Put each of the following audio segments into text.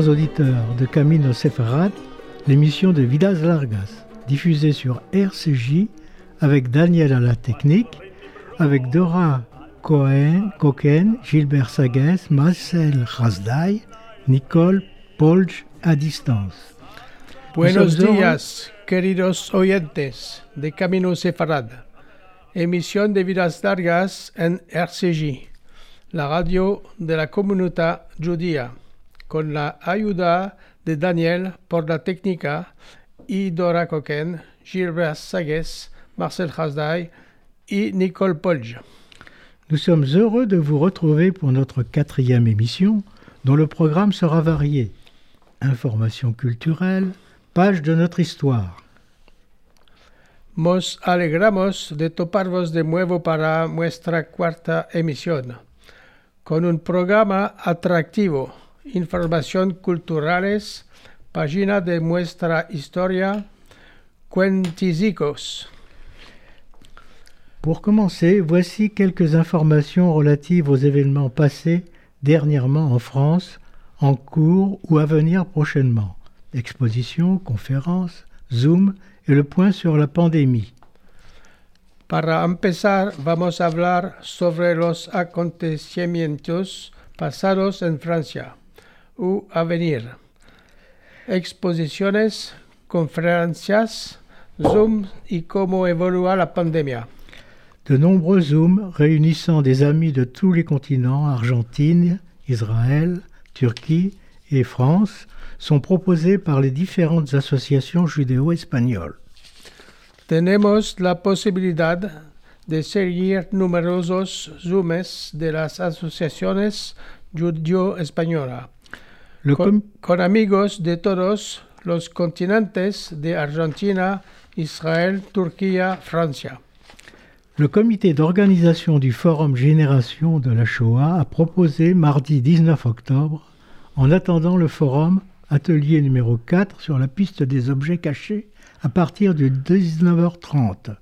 chers auditeurs de Camino Sefarad, l'émission de Vidas Largas, diffusée sur RCJ avec Daniel à la technique, avec Dora Cohen, Coquen, Gilbert Sagues, Marcel Rasdaï, Nicole Polj à distance. Buenos días, queridos oyentes de Camino Sefarad. Émission de Vidas Largas en RCJ, la radio de la comunidad judía, con la ayuda de Daniel por la técnica y Dora Coquen, Gilbert Sagues, Marcel Hasday et Nicole Polge. Nous sommes heureux de vous retrouver pour notre quatrième émission, dont le programme sera varié. Informations culturelles, pages de notre histoire. Nos alegramos de toparvos de nuevo para nuestra cuarta emisión, con un programa atractivo, información culturales, página de nuestra historia, cuentisicos. Pour commencer, voici quelques informations relatives aux événements passés dernièrement en France, en cours ou à venir prochainement. Expositions, conférences, Zoom et le point sur la pandémie. Para empezar, vamos a hablar sobre los acontecimientos pasados en Francia u a venir. Exposiciones, conferencias, Zoom y cómo evolúa la pandemia. De nombreux Zooms réunissant des amis de tous les continents, Argentine, Israël, Turquie et France, sont proposés par les différentes associations judéo-espagnoles. Tenemos la posibilidad de seguir numerosos Zooms de las asociaciones judío-españolas, Le, con, com- con amigos de todos los continentes de Argentina, Israël, Turquía, Francia. le comité d'organisation du Forum Génération de la Shoah a proposé mardi 19 octobre, en attendant le forum, atelier numéro 4 sur la piste des objets cachés à partir de 19h30.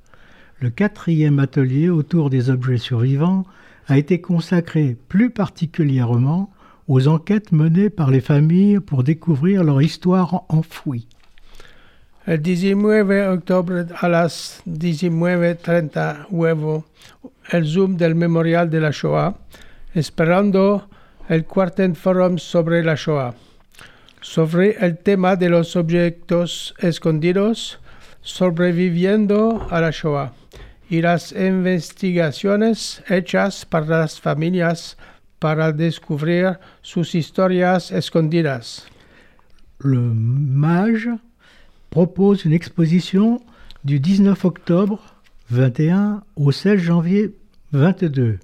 Le quatrième atelier autour des objets survivants a été consacré plus particulièrement aux enquêtes menées par les familles pour découvrir leur histoire enfouie. El 19 octubre a las 19.30 huevo el Zoom del Memorial de la Shoah, esperando el cuarto forum sobre la Shoah, sobre el tema de los objetos escondidos, sobreviviendo a la Shoah y las investigaciones hechas para las familias para descubrir sus historias escondidas. le MAGE propose une exposition du 19 octobre 21 au 16 janvier 22.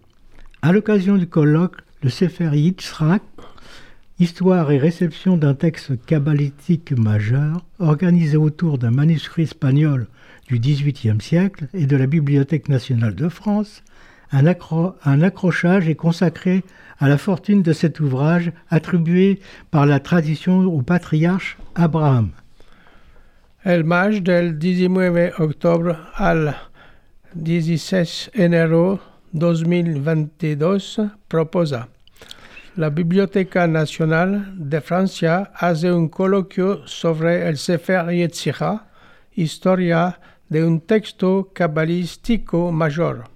À l'occasion du colloque Le Sefer Yitzhak, Histoire et réception d'un texte kabbalistique majeur, organisé autour d'un manuscrit espagnol du XVIIIe siècle et de la Bibliothèque nationale de France, un, accro- un accrochage est consacré à la fortune de cet ouvrage attribué par la tradition au patriarche Abraham. El MAJ del 19 octubre al 16 enero 2022 proposa. La Biblioteca Nacional de Francia hace un coloquio sobre el Sefer Yetzirah, historia de un texto cabalístico mayor.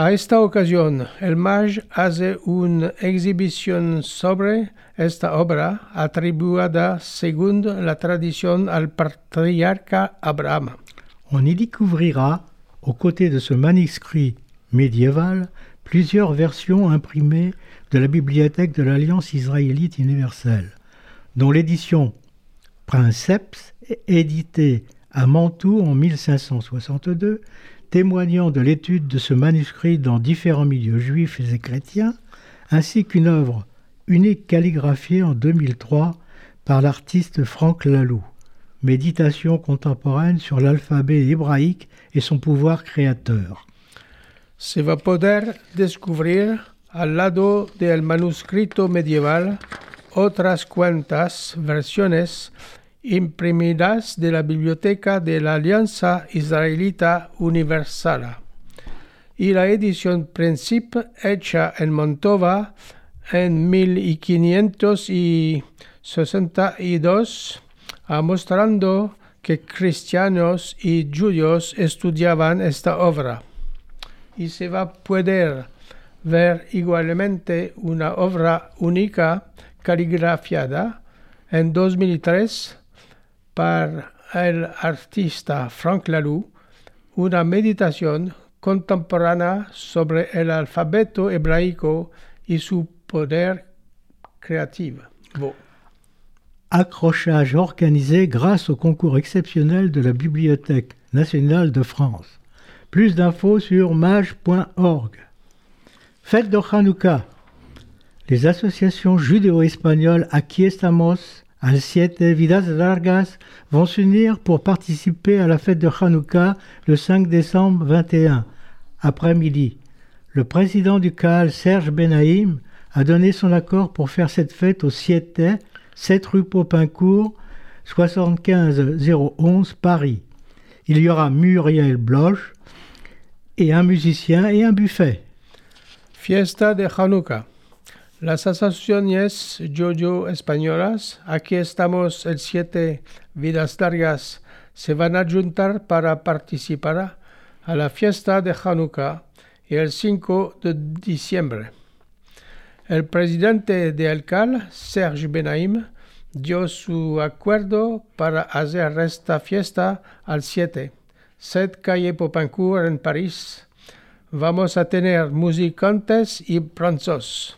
A esta ocasión, el MAJ hace una exhibición sobre esta obra atribuida según la tradición al patriarca Abraham. On y découvrira, aux côtés de ce manuscrit médiéval, plusieurs versions imprimées de la bibliothèque de l'Alliance israélite universelle, dont l'édition Princeps, éditée à Mantoue en 1562, témoignant de l'étude de ce manuscrit dans différents milieux juifs et chrétiens, ainsi qu'une œuvre unique calligraphiée en 2003 par l'artiste Franck Laloux. Méditation contemporaine sur l'alphabet hébraïque et son pouvoir créateur. Se va poder descubrir al lado del manuscrito medieval otras cuantas versiones imprimidas de la Biblioteca de la Alianza Israelita Universal y la edición Princip hecha en Montova en 1562 ah, mostrando que cristianos y judíos estudiaban esta obra. Y se va a poder ver igualmente una obra única caligrafiada en 2003 por el artista Frank Lalou, una meditación contemporánea sobre el alfabeto hebraico y su poder créatif. Accrochage organisé grâce au concours exceptionnel de la Bibliothèque nationale de France. Plus d'infos sur mage.org. Fête de Hanouka. Les associations judéo-espagnoles Aquí estamos, Al Siete Vidas Largas vont s'unir pour participer à la fête de Hanouka le 5 décembre 21, après-midi. Le président du CAL, Serge Benaïm, a donné son accord pour faire cette fête au Siete, 7 rue Popincourt, 75 011 Paris. Il y aura Muriel Bloch et un musicien et un buffet. Fiesta de Hanukkah. Las asociaciones Jojo españolas, aquí estamos el 7 Vidas Largas, se van a juntar para participar a la fiesta de Hanukkah el 5 de diciembre. El presidente de Alcal, Serge Benaim, dio su acuerdo para hacer esta fiesta al 7, 7 calle Popincourt en París. Vamos a tener musicantes y pranzos.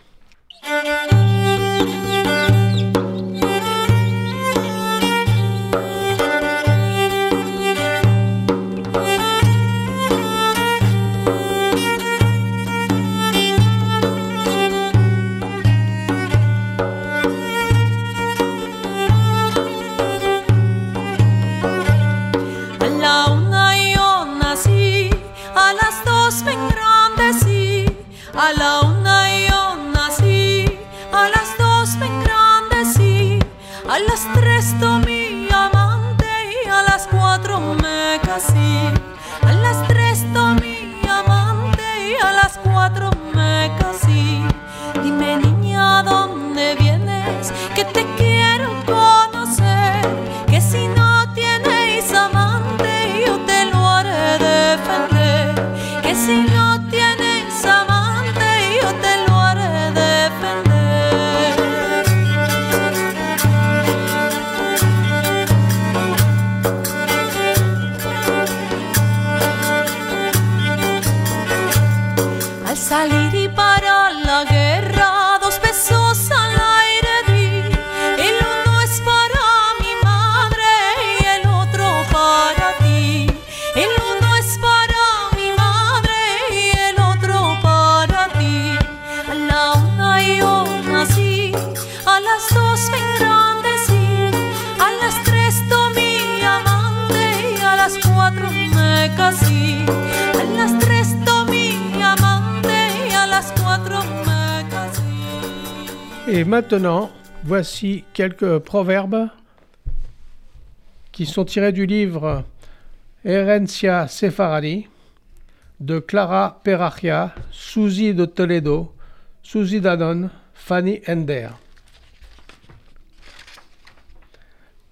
Et maintenant, voici quelques proverbes qui sont tirés du livre Herencia Sefaradi de Clara Perachia, Suzy de Toledo, Suzy Danon, Fanny Ender.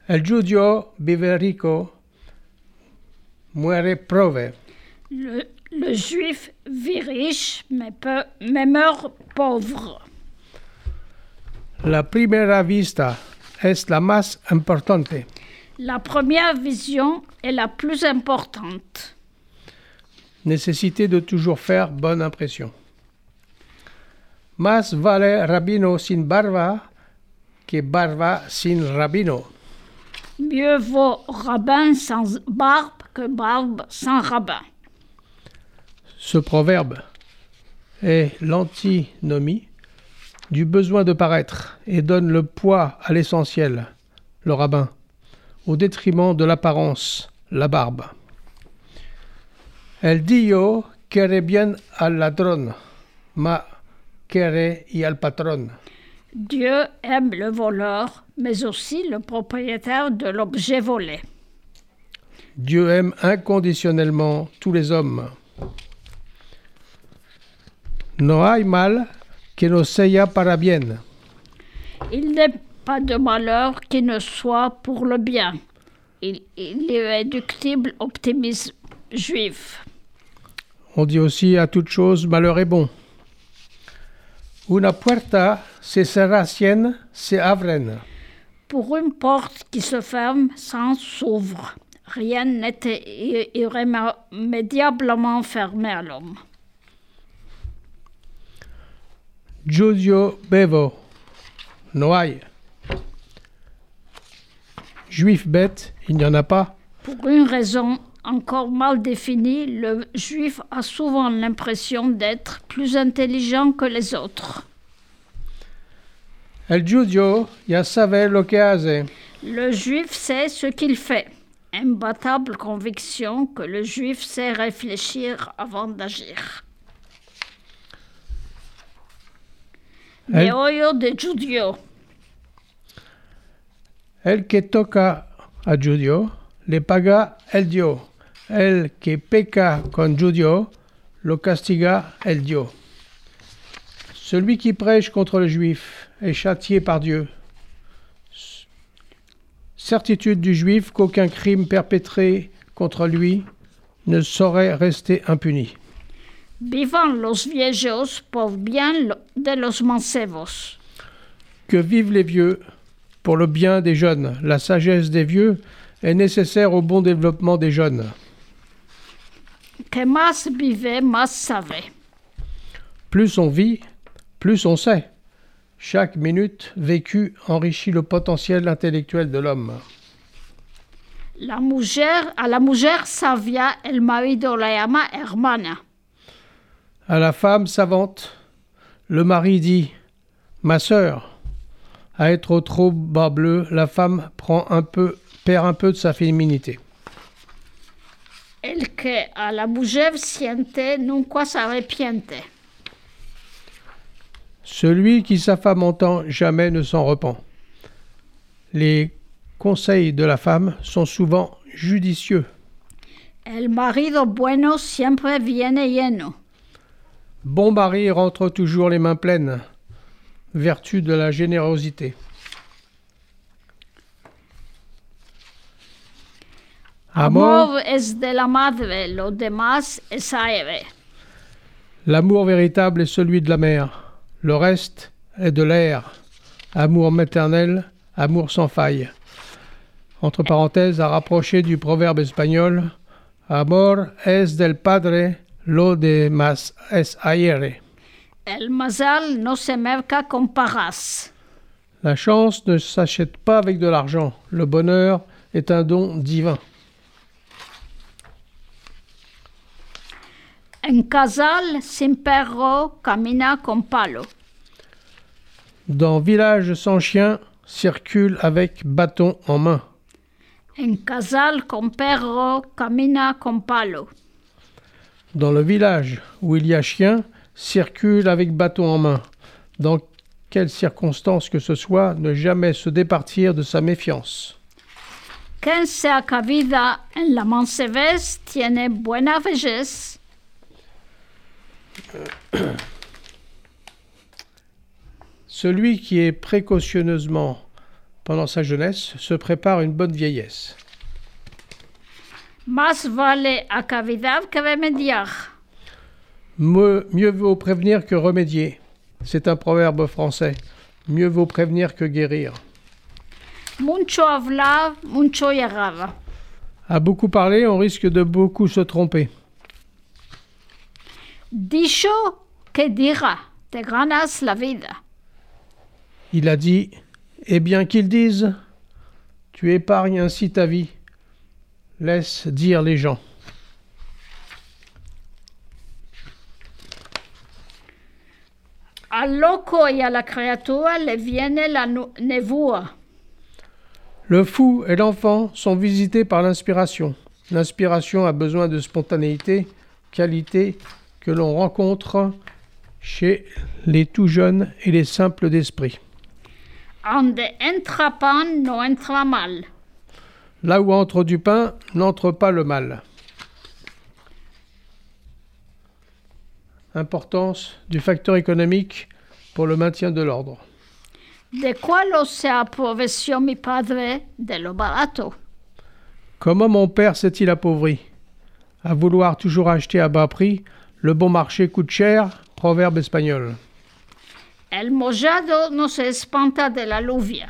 El giudio vive rico, muere prove. Le, juif vit riche, mais meurt pauvre. La primera vista es la más importante. La première vision est la plus importante. Nécessité de toujours faire bonne impression. Más vale rabino sin barba que barba sin rabino. Mieux vaut rabbin sans barbe que barbe sans rabbin. Ce proverbe est l'antinomie du besoin de paraître et donne le poids à l'essentiel, le rabbin, au détriment de l'apparence, la barbe. El dio quiere bien al ladrón, ma quiere y al patrón. Dieu aime le voleur, mais aussi le propriétaire de l'objet volé. Dieu aime inconditionnellement tous les hommes. No hay mal que no sea para bien. Il n'est pas de malheur qui ne soit pour le bien. Il, il est réductible optimisme juif. On dit aussi à toute chose malheur est bon. Una puerta se cien, se abren. Pour une porte qui se ferme sans s'ouvre, rien n'était irrémédiablement fermé à l'homme. Giudio bevo. No hay. Juif bête, il n'y en a pas. Pour une raison encore mal définie, le juif a souvent l'impression d'être plus intelligent que les autres. El giudio ya sabe lo que hace. Le juif sait ce qu'il fait. Imbattable conviction que le juif sait réfléchir avant d'agir. El- Meollo de Giudio. El que toca a Giudio, le paga el Dio. El que peca con Giudio, lo castiga el Dio. Celui qui prêche contre le juif est châtié par Dieu. Certitude du juif qu'aucun crime perpétré contre lui ne saurait rester impuni. Vivan los viejos por bien de los mancebos. Que vivent les vieux pour le bien des jeunes. La sagesse des vieux est nécessaire au bon développement des jeunes. Que más vive, más sabe. Plus on vit, plus on sait. Chaque minute vécue enrichit le potentiel intellectuel de l'homme. La mujer, a la mujer sabia el marido la llama hermana. À la femme savante, le mari dit Ma sœur. À être au trop bas bleu, la femme prend un peu, perd un peu de sa féminité. El que a la mujer siente nunca se arrepiente. Celui qui sa femme entend jamais ne s'en repent. Les conseils de la femme sont souvent judicieux. El marido bueno siempre viene lleno. Bon mari rentre toujours les mains pleines. Vertu de la générosité. Amor, Amor es de la madre, lo demás es aire. l'amour véritable est celui de la mère. Le reste est de l'air. Amour maternel, amour sans faille. Entre parenthèses, à rapprocher du proverbe espagnol Amor es del padre, lo demás es aire. El mazal no se merca con paras. La chance ne s'achète pas avec de l'argent. Le bonheur est un don divin. En casal sin perro camina con palo. Dans Village sans chien, circule avec bâton en main. En casal con perro camina con palo. Dans le village où il y a chien, circule avec bâton en main. Dans quelles circonstances que ce soit, ne jamais se départir de sa méfiance. Cabida en la tiene buena vejez. Celui qui est précautionneusement pendant sa jeunesse se prépare une bonne vieillesse. Más vale a cavidad que remediar. Mieux, vaut prévenir que remédier. C'est un proverbe français. Mieux vaut prévenir que guérir. Mucho hablar, mucho. À beaucoup parler, on risque de beaucoup se tromper. Dicho que dira, te ganas la vida. Il a dit Eh bien qu'ils disent, tu épargnes ainsi ta vie. Laisse dire les gens. Al loco la le viene la nu- nevúa. Le fou et l'enfant sont visités par l'inspiration. L'inspiration a besoin de spontanéité, qualité que l'on rencontre chez les tout jeunes et les simples d'esprit. Donde entra pan, no entra mal. Là où entre du pain, n'entre pas le mal. Importance du facteur économique pour le maintien de l'ordre. De quello se approvisionó mi padre de lo barato. Comment mon père s'est-il appauvri? À vouloir toujours acheter à bas prix, le bon marché coûte cher, proverbe espagnol. El mojado no se espanta de la lluvia.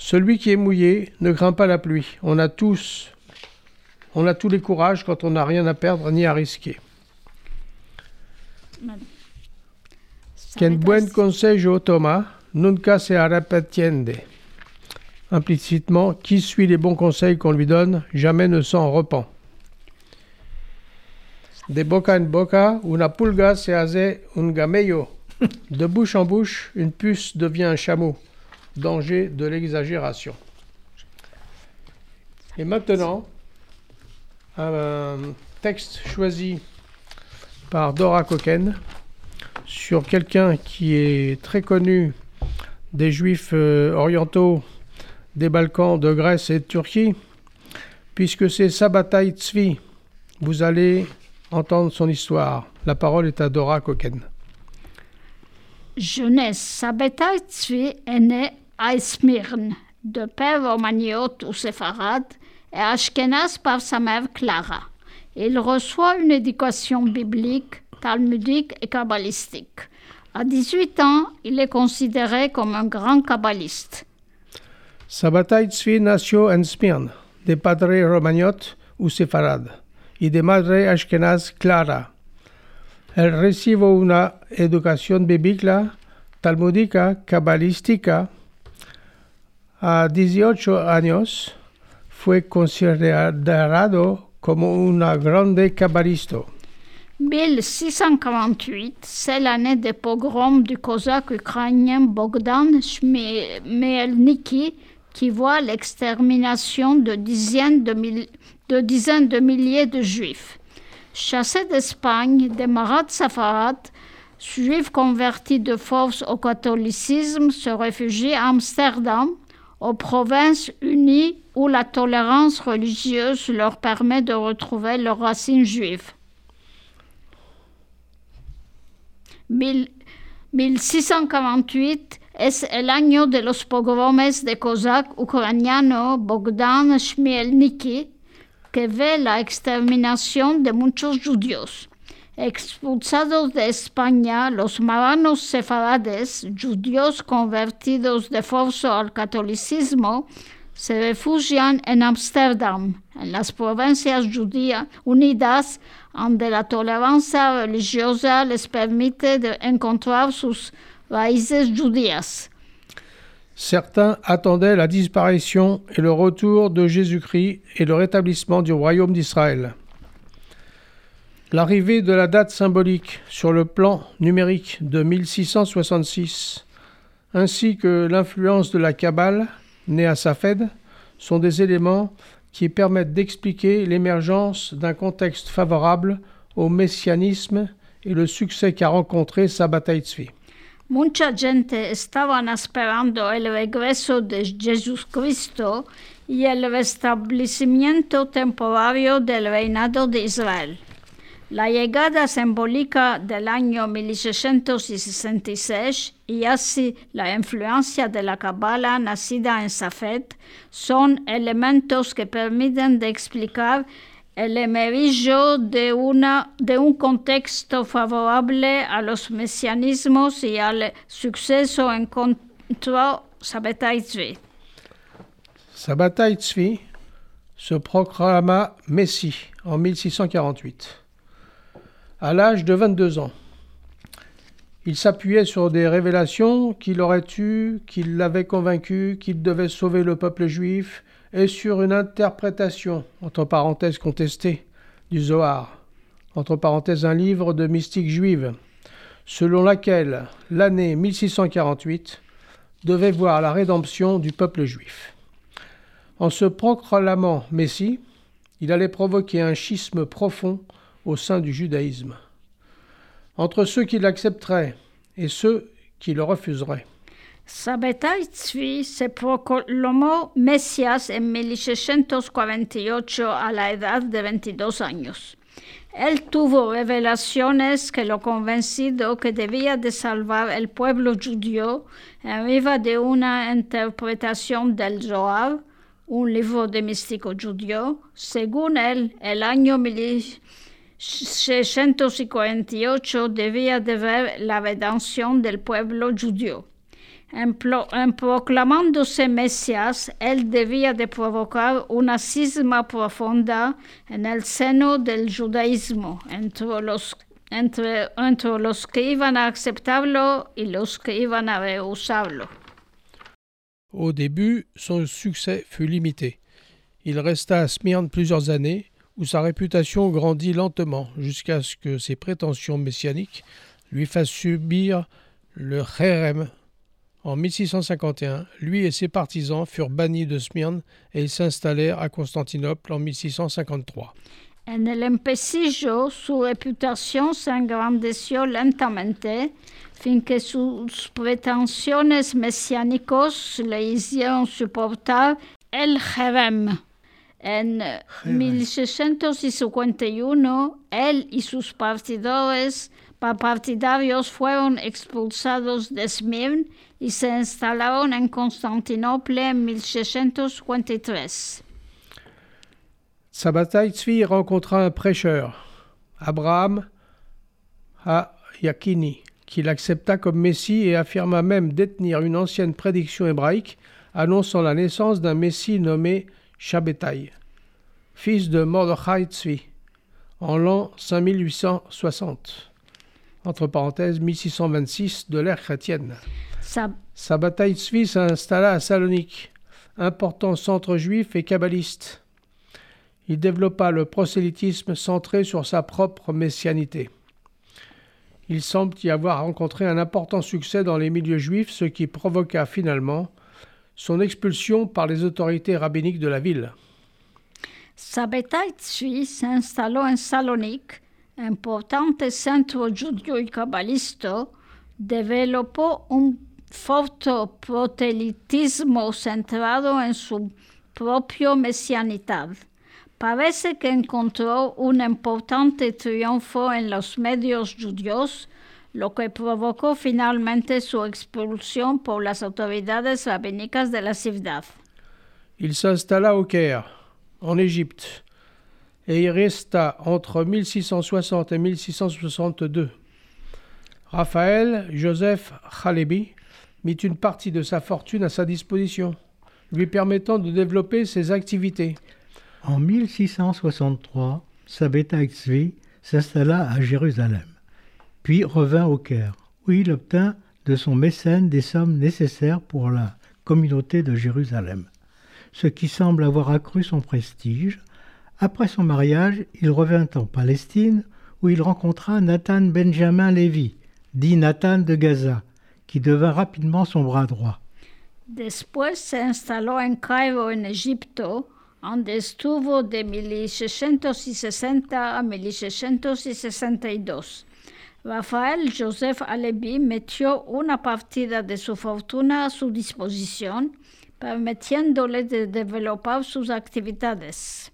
Celui qui est mouillé ne craint pas la pluie. On a tous, on a tous les courages quand on n'a rien à perdre ni à risquer. Buen consejo toma, nunca se arrepentiende. Implicitement, qui suit les bons conseils qu'on lui donne, jamais ne s'en repent. De boca en boca, una pulga se hace un gamello. De bouche en bouche, une puce devient un chameau. Danger de l'exagération. Et maintenant, un texte choisi par Dora Coquen sur quelqu'un qui est très connu des juifs euh, orientaux des Balkans, de Grèce et de Turquie, puisque c'est Sabbatai Tzvi. Vous allez entendre son histoire. La parole est à Dora Koken. Jeunesse, Sabbatai Tzvi est né à Smyrne, de père romaniote ou séfarade, et ashkénaze par sa mère Clara. Il reçoit une éducation biblique, talmudique et kabbalistique. À 18 ans, il est considéré comme un grand kabbaliste. Sabbatai Tzvi nació en Smyrne, de padre romagnot ou sefarad, y de madre ashkenaz clara. Él recibe una educación bíblica, talmudica, cabalística. A 18 años fue considerado como un grande cabalista. 1648, c'est l'année des pogroms du cosaque ukrainien Bogdan Chmielniki qui voit l'extermination de dizaines de, de dizaines de milliers de juifs. Chassés d'Espagne, des marades safarades, juifs convertis de force au catholicisme, se réfugient à Amsterdam, aux provinces unies où la tolérance religieuse leur permet de retrouver leurs racines juives. Mil- 1648 es el año de los pogromes de cosaque ucraniano Bogdan Chmielniki, que ve la exterminación de muchos judíos. Expulsados de España, los maranos sefarades, judíos convertidos de forza al catolicismo, se refugian en Ámsterdam, en las provincias judías unidas, donde la tolerancia religiosa les permite encontrar sus raíces judías. Certains attendaient la disparition et le retour de Jésus-Christ et le rétablissement du royaume d'Israël. L'arrivée de la date symbolique sur le plan numérique de 1666, ainsi que l'influence de la Kabbale, née à Safed, sont des éléments qui permettent d'expliquer l'émergence d'un contexte favorable au messianisme et le succès qu'a rencontré Sabbatai Tzvi. Mucha gente estaban esperando el regreso de Jesucristo y el restablecimiento temporario del reinado de Israel. La llegada simbólica del año 1666 y así la influencia de la Kabbalah nacida en Safed son elementos que permiten explicar el emergio de, una, un favorable a los mesianismos y al suceso en contra Sabbatai Tzvi. Sabbatai Tzvi se proclama Messie en 1648. À l'âge de 22 ans, il s'appuyait sur des révélations qu'il aurait eues, qui l'avaient convaincu qu'il devait sauver le peuple juif, et sur une interprétation, entre parenthèses contestée, du Zohar, entre parenthèses un livre de mystique juive, selon laquelle l'année 1648 devait voir la rédemption du peuple juif. En se proclamant Messie, il allait provoquer un schisme profond au sein du judaïsme, entre ceux qui l'accepteraient et ceux qui le refuseraient. Sabbatai Tzvi se proclamó Mesías en 1648 a la edad de 22 años. Él tuvo revelaciones que lo convencido que debía de salvar el pueblo judío arriba de una interpretación del Zohar, un libro de místico judío. Según él, el año 1648 debía de ver la redención del pueblo judío. En, en proclamándose Mesías, él debía de provocar una cisma profunda en el seno del judaísmo entre los, entre, entre los que iban a aceptarlo y los que iban a. Au début, son succès fut limité. Il resta à Smyrne plusieurs années, où sa réputation grandit lentement jusqu'à ce que ses prétentions messianiques lui fassent subir le Kherem. En 1651, lui et ses partisans furent bannis de Smyrne et ils s'installèrent à Constantinople en 1653. En el empecillo, su reputación se engrandeció lentamente, fin que sus pretensiones mesiánicos le hicieron soportar el jerem. En 1651, él y sus partidarios, pa- partidarios fueron expulsados de Smyrna y se instalaron en Constantinople en 1653. Sabbatai rencontra un prêcheur, Abraham Hayakini, qui l'accepta comme Messie et affirma même détenir une ancienne prédiction hébraïque annonçant la naissance d'un Messie nommé Shabbatai, fils de Mordechai Tzvi, en l'an 5860, entre parenthèses 1626 de l'ère chrétienne. Sa- Sabbatai Tzvi s'installa à Salonique, important centre juif et kabbaliste. Il développa le prosélytisme centré sur sa propre messianité. Il semble y avoir rencontré un important succès dans les milieux juifs, ce qui provoqua finalement son expulsion par les autorités rabbiniques de la ville. Sabbatai Tzvi se instaló en Salonique, importante judío y cabalista, developó un fuerte proselitismo centrado en su propia mesianidad. Parece que encontró un importante triunfo en los medios judíos, lo que provocó finalmente su expulsión por las autoridades rabínicas de la ciudad. Il s'installa au Caire, en Égypte, et y resta entre 1660 et 1662. Raphaël Joseph Chalebi mit une partie de sa fortune à sa disposition, lui permettant de développer ses activités. En 1663, Sabbatai Tzvi s'installa à Jérusalem, puis revint au Caire, où il obtint de son mécène des sommes nécessaires pour la communauté de Jérusalem, ce qui semble avoir accru son prestige. Après son mariage, il revint en Palestine, où il rencontra Nathan Benjamin Lévy, dit Nathan de Gaza, qui devint rapidement son bras droit. Después se instaló en Cairo, en Egipto, donde estuvo de 1660 a 1662. Rafael Joseph Alevi metió una partida de su fortuna a su disposición, permitiéndole de developar sus actividades.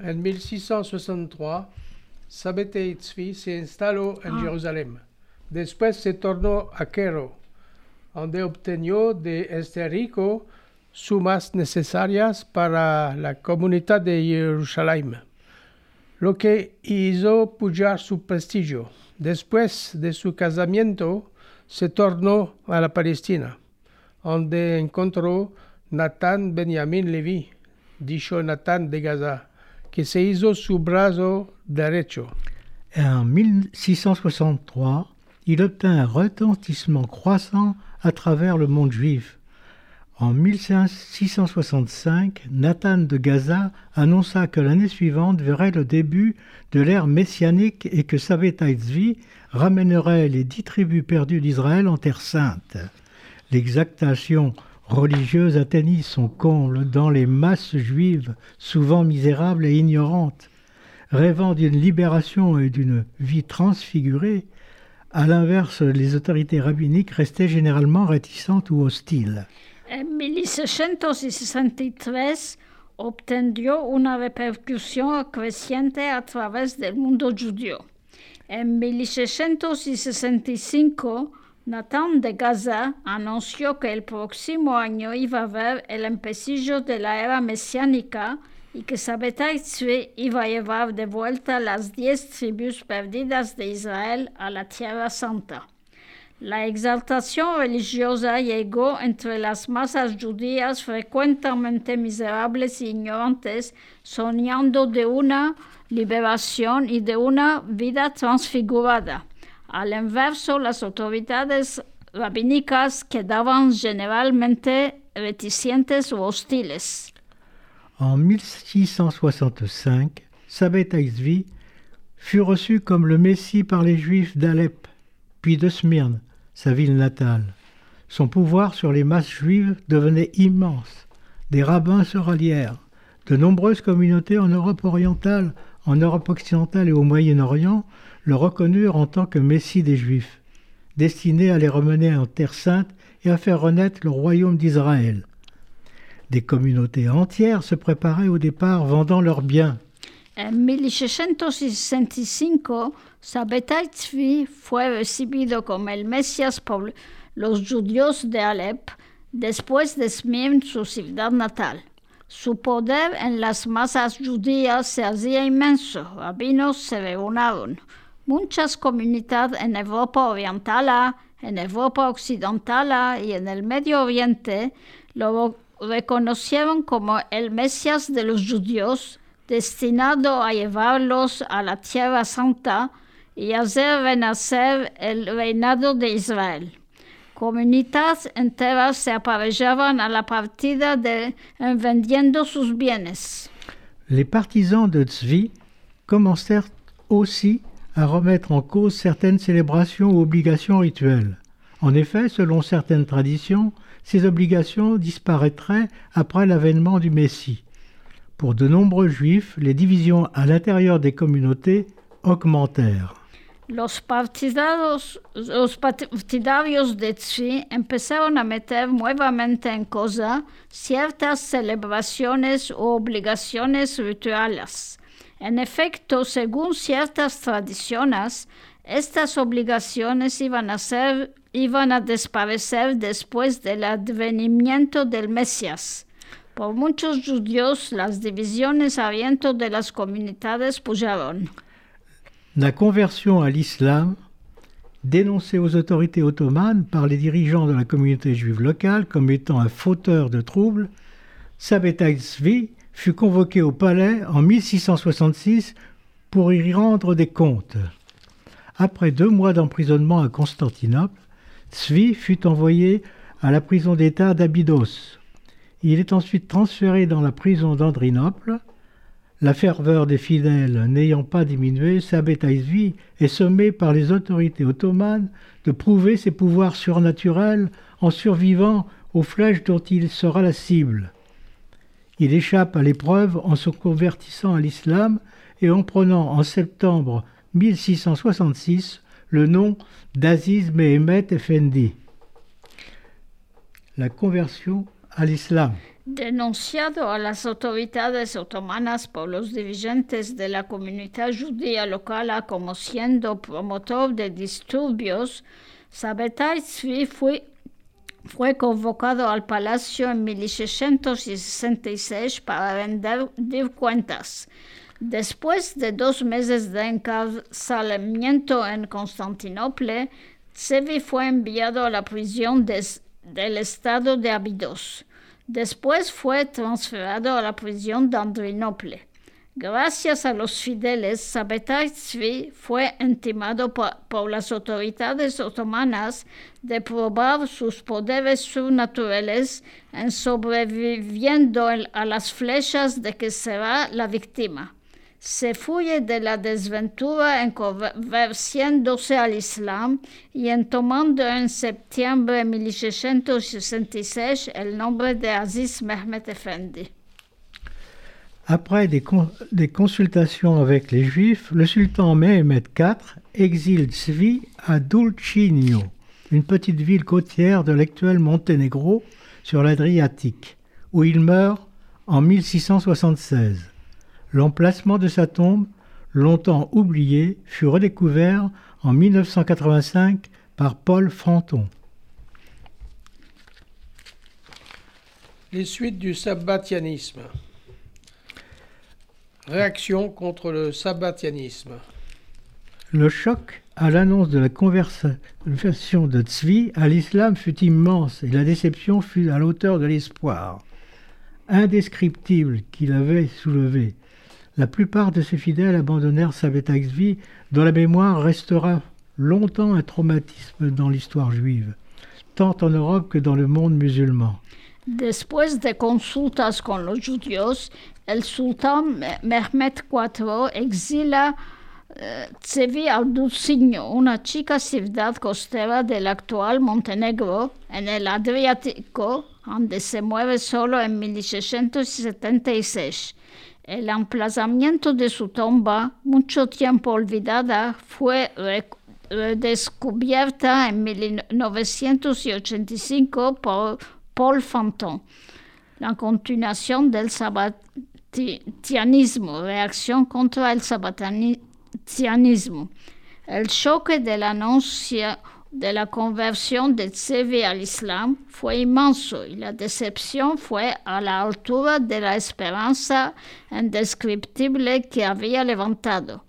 En 1663, Sabbatai Tzvi se instaló en Jerusalén. Después se tornó a Cairo, donde obtenió de este rico sumas necesarias para la comunidad de Jerusalén, lo que hizo pujar su prestigio. Después de su casamiento, se tornó a la Palestina, donde encontró Nathan Benjamin Levi, dicho Nathan de Gaza, que. En 1663, il obtint un retentissement croissant à travers le monde juif. En 1665, Nathan de Gaza annonça que l'année suivante verrait le début de l'ère messianique et que Sabbatai Tzvi ramènerait les dix tribus perdues d'Israël en Terre sainte. L'exactation religieuse atteignit son comble dans les masses juives, souvent misérables et ignorantes, rêvant d'une libération et d'une vie transfigurée. À l'inverse, les autorités rabbiniques restaient généralement réticentes ou hostiles. En 1663, obtenió una repercusión creciente a través del mundo judío. En 1665, Nathan de Gaza anunció que el próximo año iba a haber el empecillo de la era mesiánica y que Sabbatai iba a llevar de vuelta las diez tribus perdidas de Israel a la Tierra Santa. La exaltación religiosa llegó entre las masas judías frecuentemente miserables e ignorantes, soñando de una liberación y de una vida transfigurada. Al inverso, las autoridades rabínicas quedaban generalmente reticentes o hostiles. En 1665, Sabbatai Tzvi fut reçu comme le Messie par les Juifs d'Alep, puis de Smyrne, sa ville natale. Son pouvoir sur les masses juives devenait immense. Des rabbins se rallièrent. De nombreuses communautés en Europe orientale, en Europe occidentale et au Moyen-Orient le reconnurent en tant que Messie des Juifs, destiné à les remener en Terre sainte et à faire renaître le royaume d'Israël. Des communautés entières se préparaient au départ vendant leurs biens. En 1665, Sabbatai Tzvi fue recibido como el Mesías por los judíos de Alep, después de Smyrna, su ciudad natal. Su poder en las masas judías se hacía inmenso, rabinos se reunieron. Muchas comunidades en Europa Oriental, en Europa Occidental y en el Medio Oriente lo reconocieron como el Mesías de los judíos, destinado a llevarlos a la Tierra Santa y hacer renacer el reinado de Israel. Comunidades enteras se aparejaban a la partida de vendiendo sus bienes. Les partisans de Tzvi commencèrent aussi à remettre en cause certaines célébrations ou obligations rituelles. En effet, selon certaines traditions, ces obligations disparaîtraient après l'avènement du Messie. Pour de nombreux juifs, les divisions à l'intérieur des communautés augmentèrent. Los partidarios, los partidarios de Tzvi empezaron a meter nuevamente en cosa ciertas celebraciones o obligaciones rituales. En efecto, según ciertas tradiciones, estas obligaciones iban a, ser, desaparecer después del advenimiento del Mesías. Por muchos judíos, las divisiones abiertas de las comunidades pujaron. La conversion à l'islam, dénoncée aux autorités ottomanes par les dirigeants de la communauté juive locale comme étant un fauteur de troubles, Sabbatai Tzvi fut convoqué au palais en 1666 pour y rendre des comptes. Après deux mois d'emprisonnement à Constantinople, Tzvi fut envoyé à la prison d'État d'Abydos. Il est ensuite transféré dans la prison d'Andrinople. La ferveur des fidèles n'ayant pas diminué, Sabbatai Tzvi est sommé par les autorités ottomanes de prouver ses pouvoirs surnaturels en survivant aux flèches dont il sera la cible. Il échappe à l'épreuve en se convertissant à l'islam et en prenant en septembre 1666 le nom d'Aziz Mehemet Effendi. La conversion à l'islam. Denunciado a las autoridades otomanas por los dirigentes de la comunidad judía local como siendo promotor de disturbios, Sabbatai Tzvi fue fue convocado al palacio en 1666 para rendir cuentas. Después de dos meses de encarcelamiento en Constantinopla, Tsevi fue enviado a la prisión del estado de Abidos. Después fue transferido a la prisión de Andrinople. Gracias a los fieles, Sabbatai Tzvi fue intimado por, por, las autoridades otomanas de probar sus poderes surnaturales en sobreviviendo a las flechas de que será la víctima. Se fuye de la desventura en convirtiéndose al Islam y en tomando en septiembre de 1666 el nombre de Aziz Mehmet Effendi. Après des, con des, consultations avec les Juifs, le sultan Mehmed IV exile Tzvi à Dulcinio, une petite ville côtière de l'actuel Monténégro sur l'Adriatique, où il meurt en 1676. L'emplacement de sa tombe, longtemps oublié, fut redécouvert en 1985 par Paul Fronton. Les suites du sabbatianisme. Réaction contre le sabbatianisme. Le choc à l'annonce de la conversion de Tzvi à l'islam fut immense et la déception fut à l'auteur de l'espoir indescriptible qu'il avait soulevé. La plupart de ses fidèles abandonnèrent Sabbatai Tzvi, dont la mémoire restera longtemps un traumatisme dans l'histoire juive, tant en Europe que dans le monde musulman. Después de consultas con los judíos, el sultán Mehmed IV exila eh, Tsevi Aldussigno, una chica ciudad costera del actual Montenegro, en el Adriático, donde se mueve solo en 1676. El emplazamiento de su tumba, mucho tiempo olvidada, fue redescubierta en 1985 por Paul Fanton. La continuación del sabbatianismo, reacción contra el sabbatianismo. El choque de la de la conversión de Tsevi al Islam fue inmenso y la decepción fue a la altura de la esperanza indescriptible que había levantado.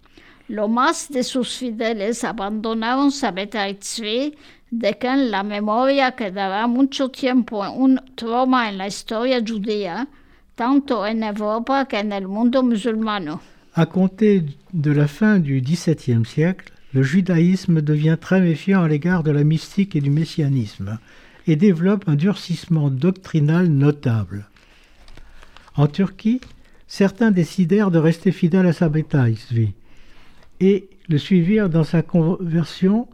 Lo más de sus fieles abandonaron Sabbatai Tzvi, de que la memoria quedará mucho tiempo un trauma en la historia judía, tanto en Europa que en el mundo musulmano. À compter de la fin du XVIIe siècle, le judaïsme devient très méfiant à l'égard de la mystique et du messianisme et développe un durcissement doctrinal notable. En Turquie, certains décidèrent de rester fidèles à Sabbatai Tzvi et le suivirent dans sa conversion.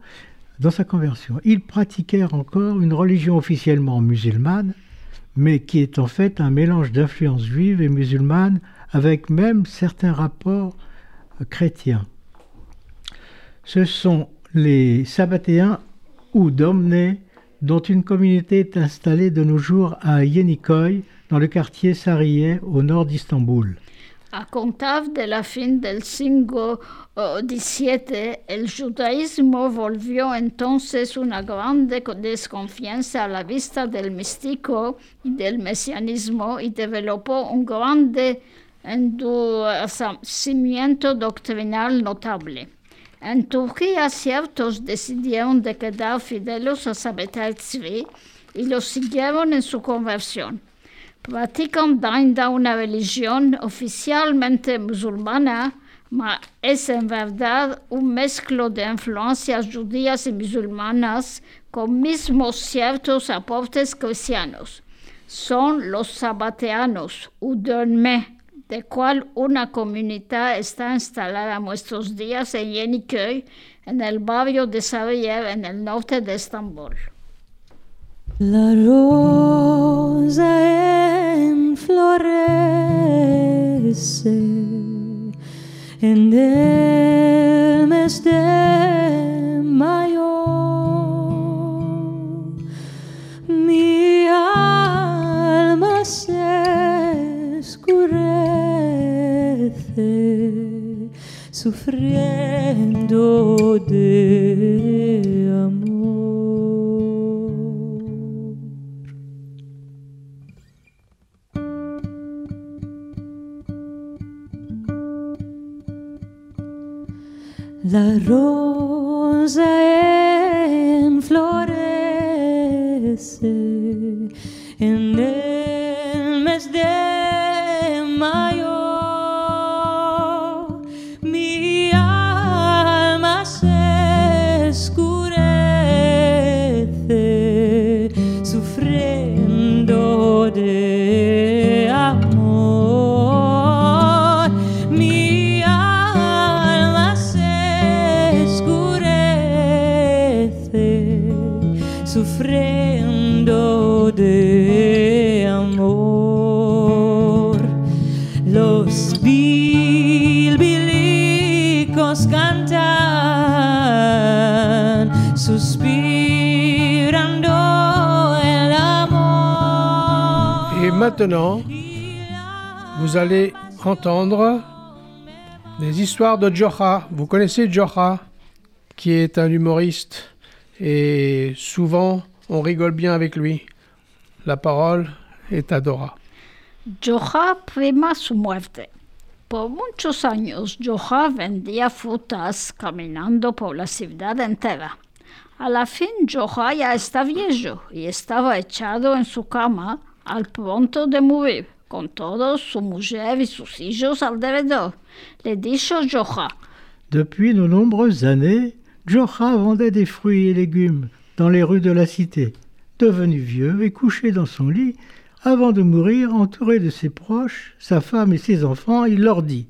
Dans sa conversion, ils pratiquèrent encore une religion officiellement musulmane, mais qui est en fait un mélange d'influences juives et musulmanes, avec même certains rapports chrétiens. Ce sont les Sabbatéens ou Domnés, dont une communauté est installée de nos jours à Yenikoy, dans le quartier Sariye, au nord d'Istanbul. A contar de la fin del siglo XVII, el judaísmo volvió entonces una grande desconfianza a la vista del místico y del mesianismo y developó un grande endurecimiento doctrinal notable. En Turquía ciertos decidieron de quedar fideles a Sabbatai Tzvi y los siguieron en su conversión practican ainda una religión oficialmente musulmana, mas es en verdad un mezclo de influencias judías y musulmanas con mismos ciertos aportes cristianos. Son los sabateanos, Udönme, de cual una comunidad está instalada nuestros días en Yeniköy, en el barrio de Sarıyer, en el norte de Estambul. La rosa en florece en el mes de mayo. Sufriendo de amor. La rosa en florece en el mes de mayo. Maintenant, vous allez entendre des histoires de Jocha. Vous connaissez Jocha, qui est un humoriste, et souvent on rigole bien avec lui. La parole est à Dora. Joja prima su muerte. Por muchos años, Joja vendía frutas caminando por la ciudad entera. A la fin, Joja ya está viejo y estaba echado en su cama al pronto de morir, con todos su mujer y sus hijos alrededor. Le dijo Joja, Depuis de nombreuses années, Jocha vendait des fruits et légumes dans les rues de la cité. Devenu vieux et couché dans son lit, avant de mourir, entouré de ses proches, sa femme et ses enfants, il leur dit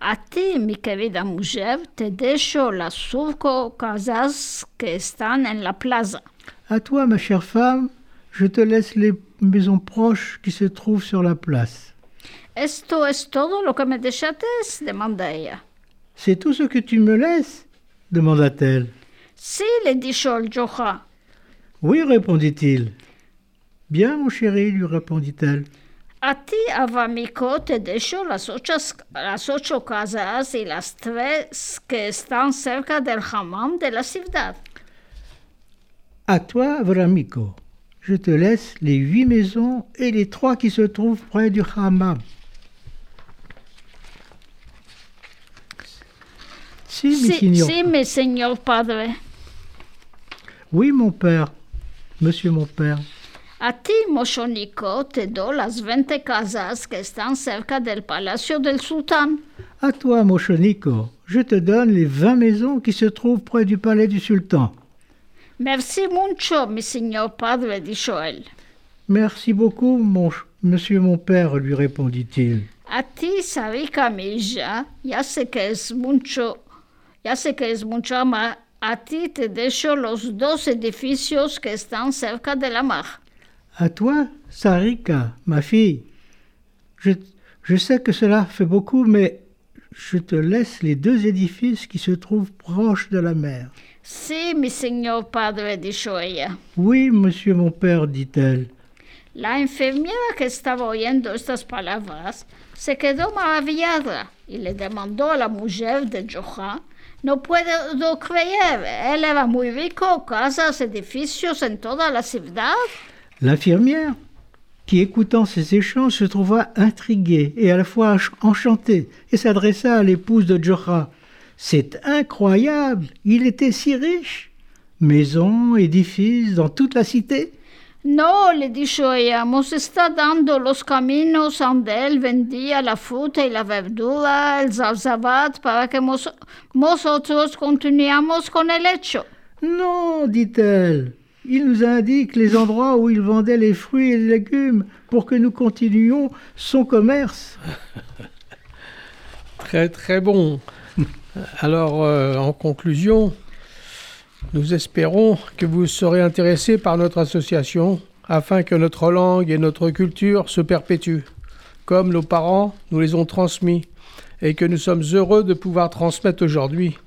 A ti, mi querida mujer, te dejo las cinco casas que están en la plaza. À toi, ma chère femme, je te laisse les maisons proches qui se trouvent sur la place. ¿Esto es todo lo que me dejates? demanda ella. C'est tout ce que tu me laisses demanda-t-elle. Sí, le dijo el Joja. Oui, répondit-il. Bien, mon chéri, lui répondit-elle. A ti, Avamico, te dejo las ocho, las ocho casas y las tres que están cerca del hammam de la ciudad. À toi, Vramico, je te laisse les huit maisons et les trois qui se trouvent près du hammam. Si, mi padre. Oui, mon père. Monsieur mon père. A ti, Moshonico, te doy las 20 casas que están cerca del palacio del sultán. À toi, Mochonico, je te donne les vingt maisons qui se trouvent près du palais du sultan. Merci mucho, mi señor padre, dijo él. Merci beaucoup, mon monsieur mon père, lui répondit-il. A ti, Sarika Milla, ya sé que es mucho, ya sé que es mucho más. A ti te dejo los dos edificios que están cerca de la mar. À toi, Sarika, ma fille. Je, je sais que cela fait beaucoup, mais je te laisse les deux édifices qui se trouvent proches de la mer. Sí, mi padre, dijo ella. Oui, monsieur mon père, dit-elle. La enfermera que estaba oyendo estas palabras se quedó maravillada y le demandó a la mujer de Joja, no puedo creer, él era muy rico, casas, edificios en toda la ciudad. L'infirmière, qui écoutant ces échanges se trouva intriguée et à la fois enchantée, et s'adressa à l'épouse de Jocha. C'est incroyable, il était si riche. Maisons, édifices dans toute la cité. No, le nos está dando los caminos donde él vendía la fruta y la verdura, el zalzabat, para que mos- nosotros continuamos con el hecho. Non, dit-elle, il nous indique les endroits où il vendait les fruits et les légumes pour que nous continuions son commerce. Très très bon. Alors, euh, en conclusion, nous espérons que vous serez intéressés par notre association afin que notre langue et notre culture se perpétuent, comme nos parents nous les ont transmis et que nous sommes heureux de pouvoir transmettre aujourd'hui.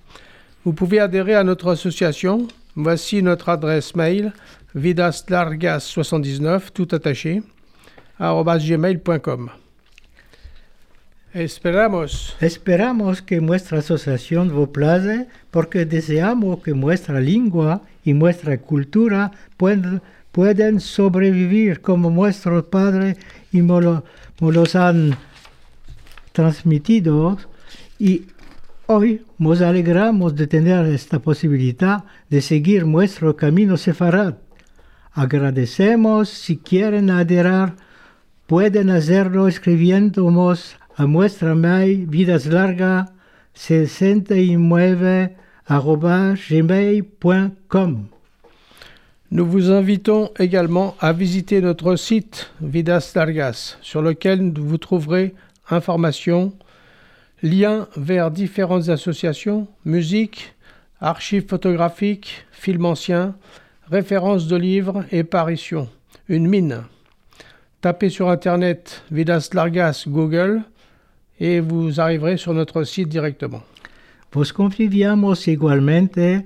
Vous pouvez adhérer à notre association. Voici notre adresse mail vidaslargas79 tout attaché. Esperamos Esperamos que nuestra asociación vos place porque deseamos que nuestra lengua y nuestra cultura pueden sobrevivir como nuestros padres y nos lo- los han transmitido y hoy nos alegramos de tener esta posibilidad de seguir nuestro camino sefarad. Agradecemos si quieren adherir Pueden hacerlo escribiéndonos mail vidaslarga 69 arobase gmail.com. Nous vous invitons également à visiter notre site Vidas Largas, sur lequel vous trouverez informations, liens vers différentes associations, musique, archives photographiques, films anciens, références de livres et parutions. Une mine. Tapez sur Internet Vidas Largas Google et vous arriverez sur notre site directement. Vos conviviamos igualmente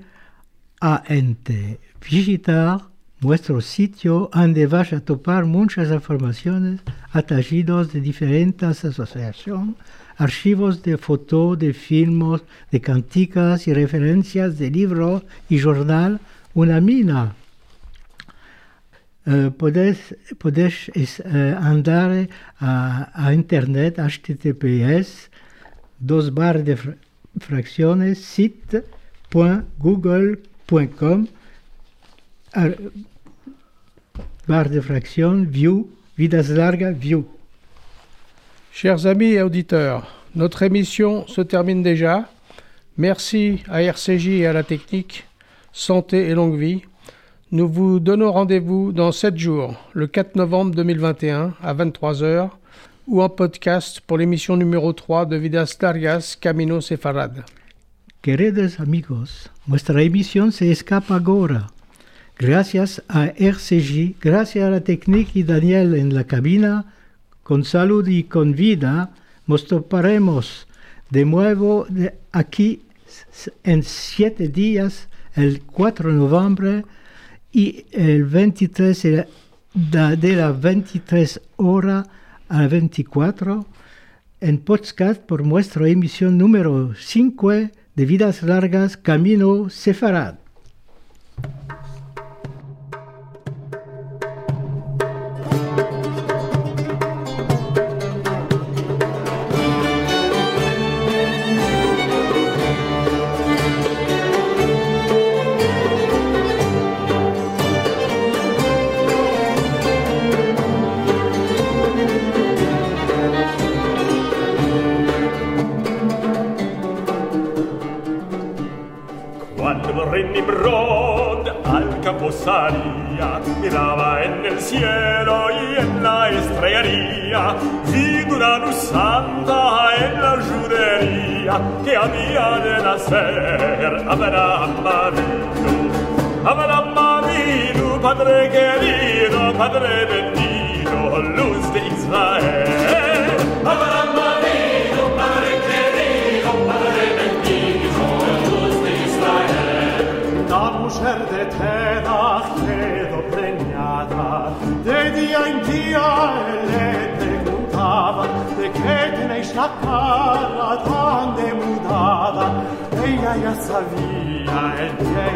a ente visitar nuestro sitio donde vas a topar muchas informaciones atagidos de diferentes asociaciones, archivos de fotos, de filmes, de canticas y referencias de libros y jornal, una mina. Eh, podés, podés es, eh, andar a, a internet https dos bar de fra- fracciones site.google.com ar- barre de fracción view vidas larga view Chers amis et auditeurs, notre émission se termine déjà. Merci à RCJ et à la technique. Santé et longue vie. Nous vous donnons rendez-vous dans 7 jours, le 4 novembre 2021 à 23h, ou en podcast pour l'émission numéro 3 de Vidas Largas Camino Sefarad. Queridos amigos, nuestra emisión se escapa ahora. Gracias a RCJ, gracias a la técnica y Daniel en la cabina, con salud y con vida, nos toparemos de nuevo aquí en siete días, el 4 de y el 23 de la- de las 23 horas a 24 en podcast por nuestra emisión número 5 de Vidas Largas Camino Sefarad. Padre bendito, luz de Israel. Abraham Avinu, Padre querido, Padre bendito, luz de Israel. La mujer de Terach quedó preñada, de día en día le preguntaba de qué tenéis la cara tan demudada. Ella ya sabía el que.